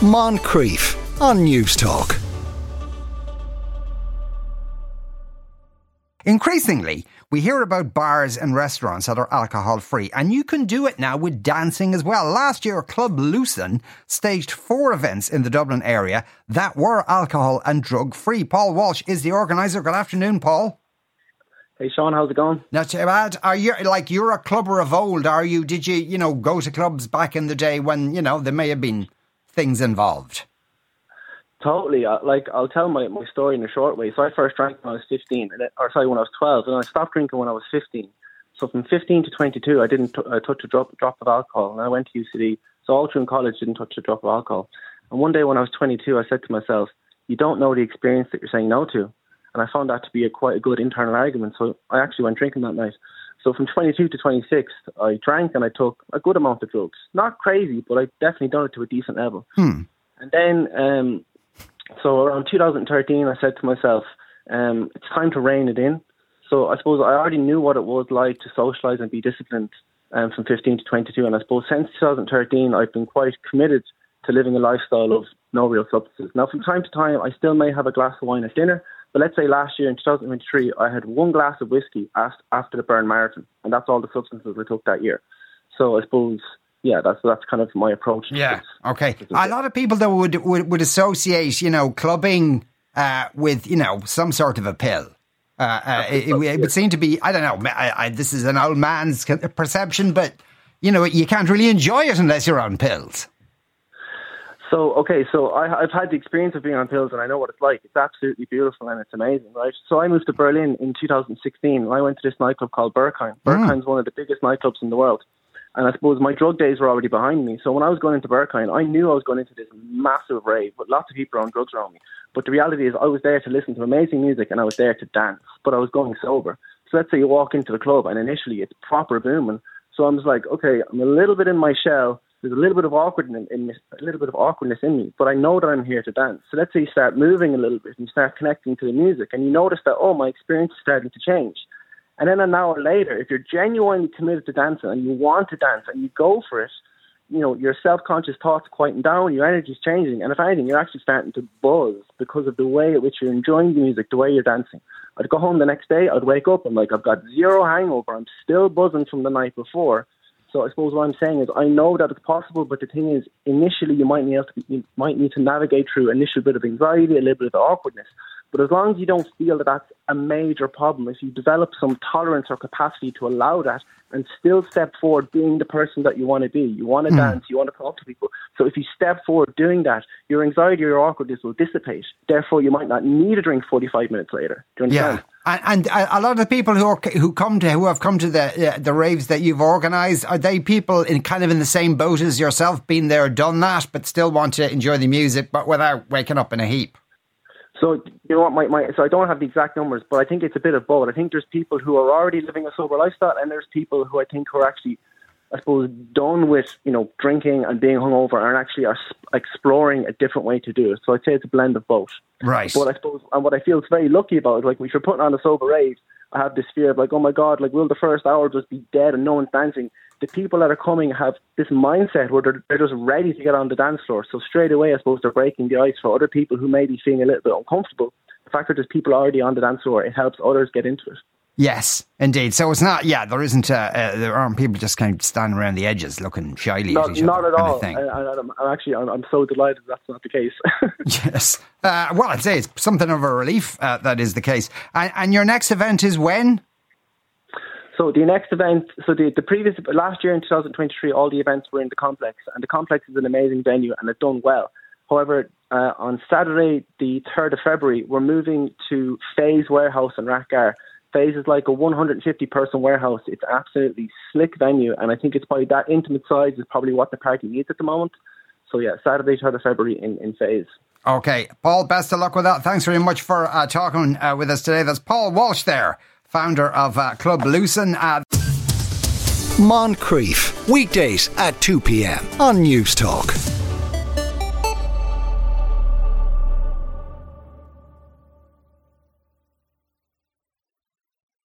Moncrieff on Newstalk. Increasingly, we hear about bars and restaurants that are alcohol free, and you can do it now with dancing as well. Last year, Club Loosen staged four events in the Dublin area that were alcohol and drug free. Paul Walsh is the organiser. Good afternoon, Paul. Hey Sean, how's it going? Not too bad. Are you like you're a clubber of old? Are you? Did you you know go to clubs back in the day when you know there may have been things involved? Totally. Uh, like I'll tell my, my story in a short way. So I first drank when I was 15, or sorry, when I was 12, and I stopped drinking when I was 15. So from 15 to 22, I didn't t- I touch a drop drop of alcohol, and I went to UCD. So all through college, didn't touch a drop of alcohol. And one day when I was 22, I said to myself, "You don't know the experience that you're saying no to." And I found that to be a quite a good internal argument. So I actually went drinking that night. So from 22 to 26, I drank and I took a good amount of drugs. Not crazy, but I definitely done it to a decent level. Hmm. And then, um, so around 2013, I said to myself, um, it's time to rein it in. So I suppose I already knew what it was like to socialise and be disciplined um, from 15 to 22. And I suppose since 2013, I've been quite committed to living a lifestyle of no real substances. Now, from time to time, I still may have a glass of wine at dinner, but let's say last year in 2023, I had one glass of whiskey after the Bern Marathon, and that's all the substances I took that year. So I suppose, yeah, that's that's kind of my approach. Yeah. Okay. A lot of people though would would, would associate, you know, clubbing uh, with you know some sort of a pill. Uh, uh, it, it, would seem to be, I don't know, I, I, this is an old man's perception, but you know, you can't really enjoy it unless you're on pills. So okay, so I, I've had the experience of being on pills, and I know what it's like. It's absolutely beautiful and it's amazing, right? So I moved to Berlin in 2016, and I went to this nightclub called Berghain. Mm. Berghain's one of the biggest nightclubs in the world, and I suppose my drug days were already behind me. So when I was going into Berghain, I knew I was going into this massive rave with lots of people on drugs around me. But the reality is, I was there to listen to amazing music, and I was there to dance, but I was going sober. So let's say you walk into the club, and initially it's proper booming. So I was like, okay, I'm a little bit in my shell there's a little bit of awkwardness in, in a little bit of awkwardness in me, but I know that I'm here to dance. So let's say you start moving a little bit and you start connecting to the music, and you notice that oh, my experience is starting to change. And then an hour later, if you're genuinely committed to dancing and you want to dance and you go for it, you know your self-conscious thoughts quieten down, your energy's changing, and if anything, you're actually starting to buzz because of the way at which you're enjoying the music, the way you're dancing. I'd go home the next day, I'd wake up, and like I've got zero hangover, I'm still buzzing from the night before so I suppose what I'm saying is I know that it's possible, but the thing is, initially you might need to you might need to navigate through initial bit of anxiety, a little bit of awkwardness. But as long as you don't feel that that's a major problem, if you develop some tolerance or capacity to allow that and still step forward being the person that you want to be, you want to mm. dance, you want to talk to people. So if you step forward doing that, your anxiety or your awkwardness will dissipate. Therefore, you might not need a drink 45 minutes later. Do you understand? Yeah. And, and a lot of the people who are, who come to who have come to the uh, the raves that you've organised are they people in kind of in the same boat as yourself, been there, done that, but still want to enjoy the music, but without waking up in a heap. So you know what, my, my so I don't have the exact numbers, but I think it's a bit of both. I think there's people who are already living a sober lifestyle, and there's people who I think who are actually I suppose, done with you know drinking and being hungover and actually are exploring a different way to do it. So I'd say it's a blend of both. Right. But I suppose, and what I feel is very lucky about is like if you're putting on a sober rave, I have this fear of like, oh my god, like will the first hour just be dead and no one's dancing? The people that are coming have this mindset where they're, they're just ready to get on the dance floor. So straight away, I suppose they're breaking the ice for other people who may be feeling a little bit uncomfortable. The fact that there's people already on the dance floor, it helps others get into it. Yes, indeed. So it's not. Yeah, there isn't. Uh, uh, there aren't people just kind of standing around the edges looking shyly not, at each not other. Not at all. I, am actually. I'm, I'm, so delighted that's not the case. yes. Uh, well, I'd say it's something of a relief uh, that is the case. And, and, your next event is when? So the next event. So the the previous last year in 2023, all the events were in the complex, and the complex is an amazing venue, and it's done well. However, uh, on Saturday, the 3rd of February, we're moving to Phase Warehouse in Rathgar Phase is like a 150 person warehouse. It's absolutely slick venue, and I think it's probably that intimate size is probably what the party needs at the moment. So yeah, Saturday, 3rd of February in, in Phase. Okay, Paul, best of luck with that. Thanks very much for uh, talking uh, with us today. That's Paul Walsh there, founder of uh, Club Loosen. Uh, Moncrieff, weekdays at 2 p.m. on Newstalk.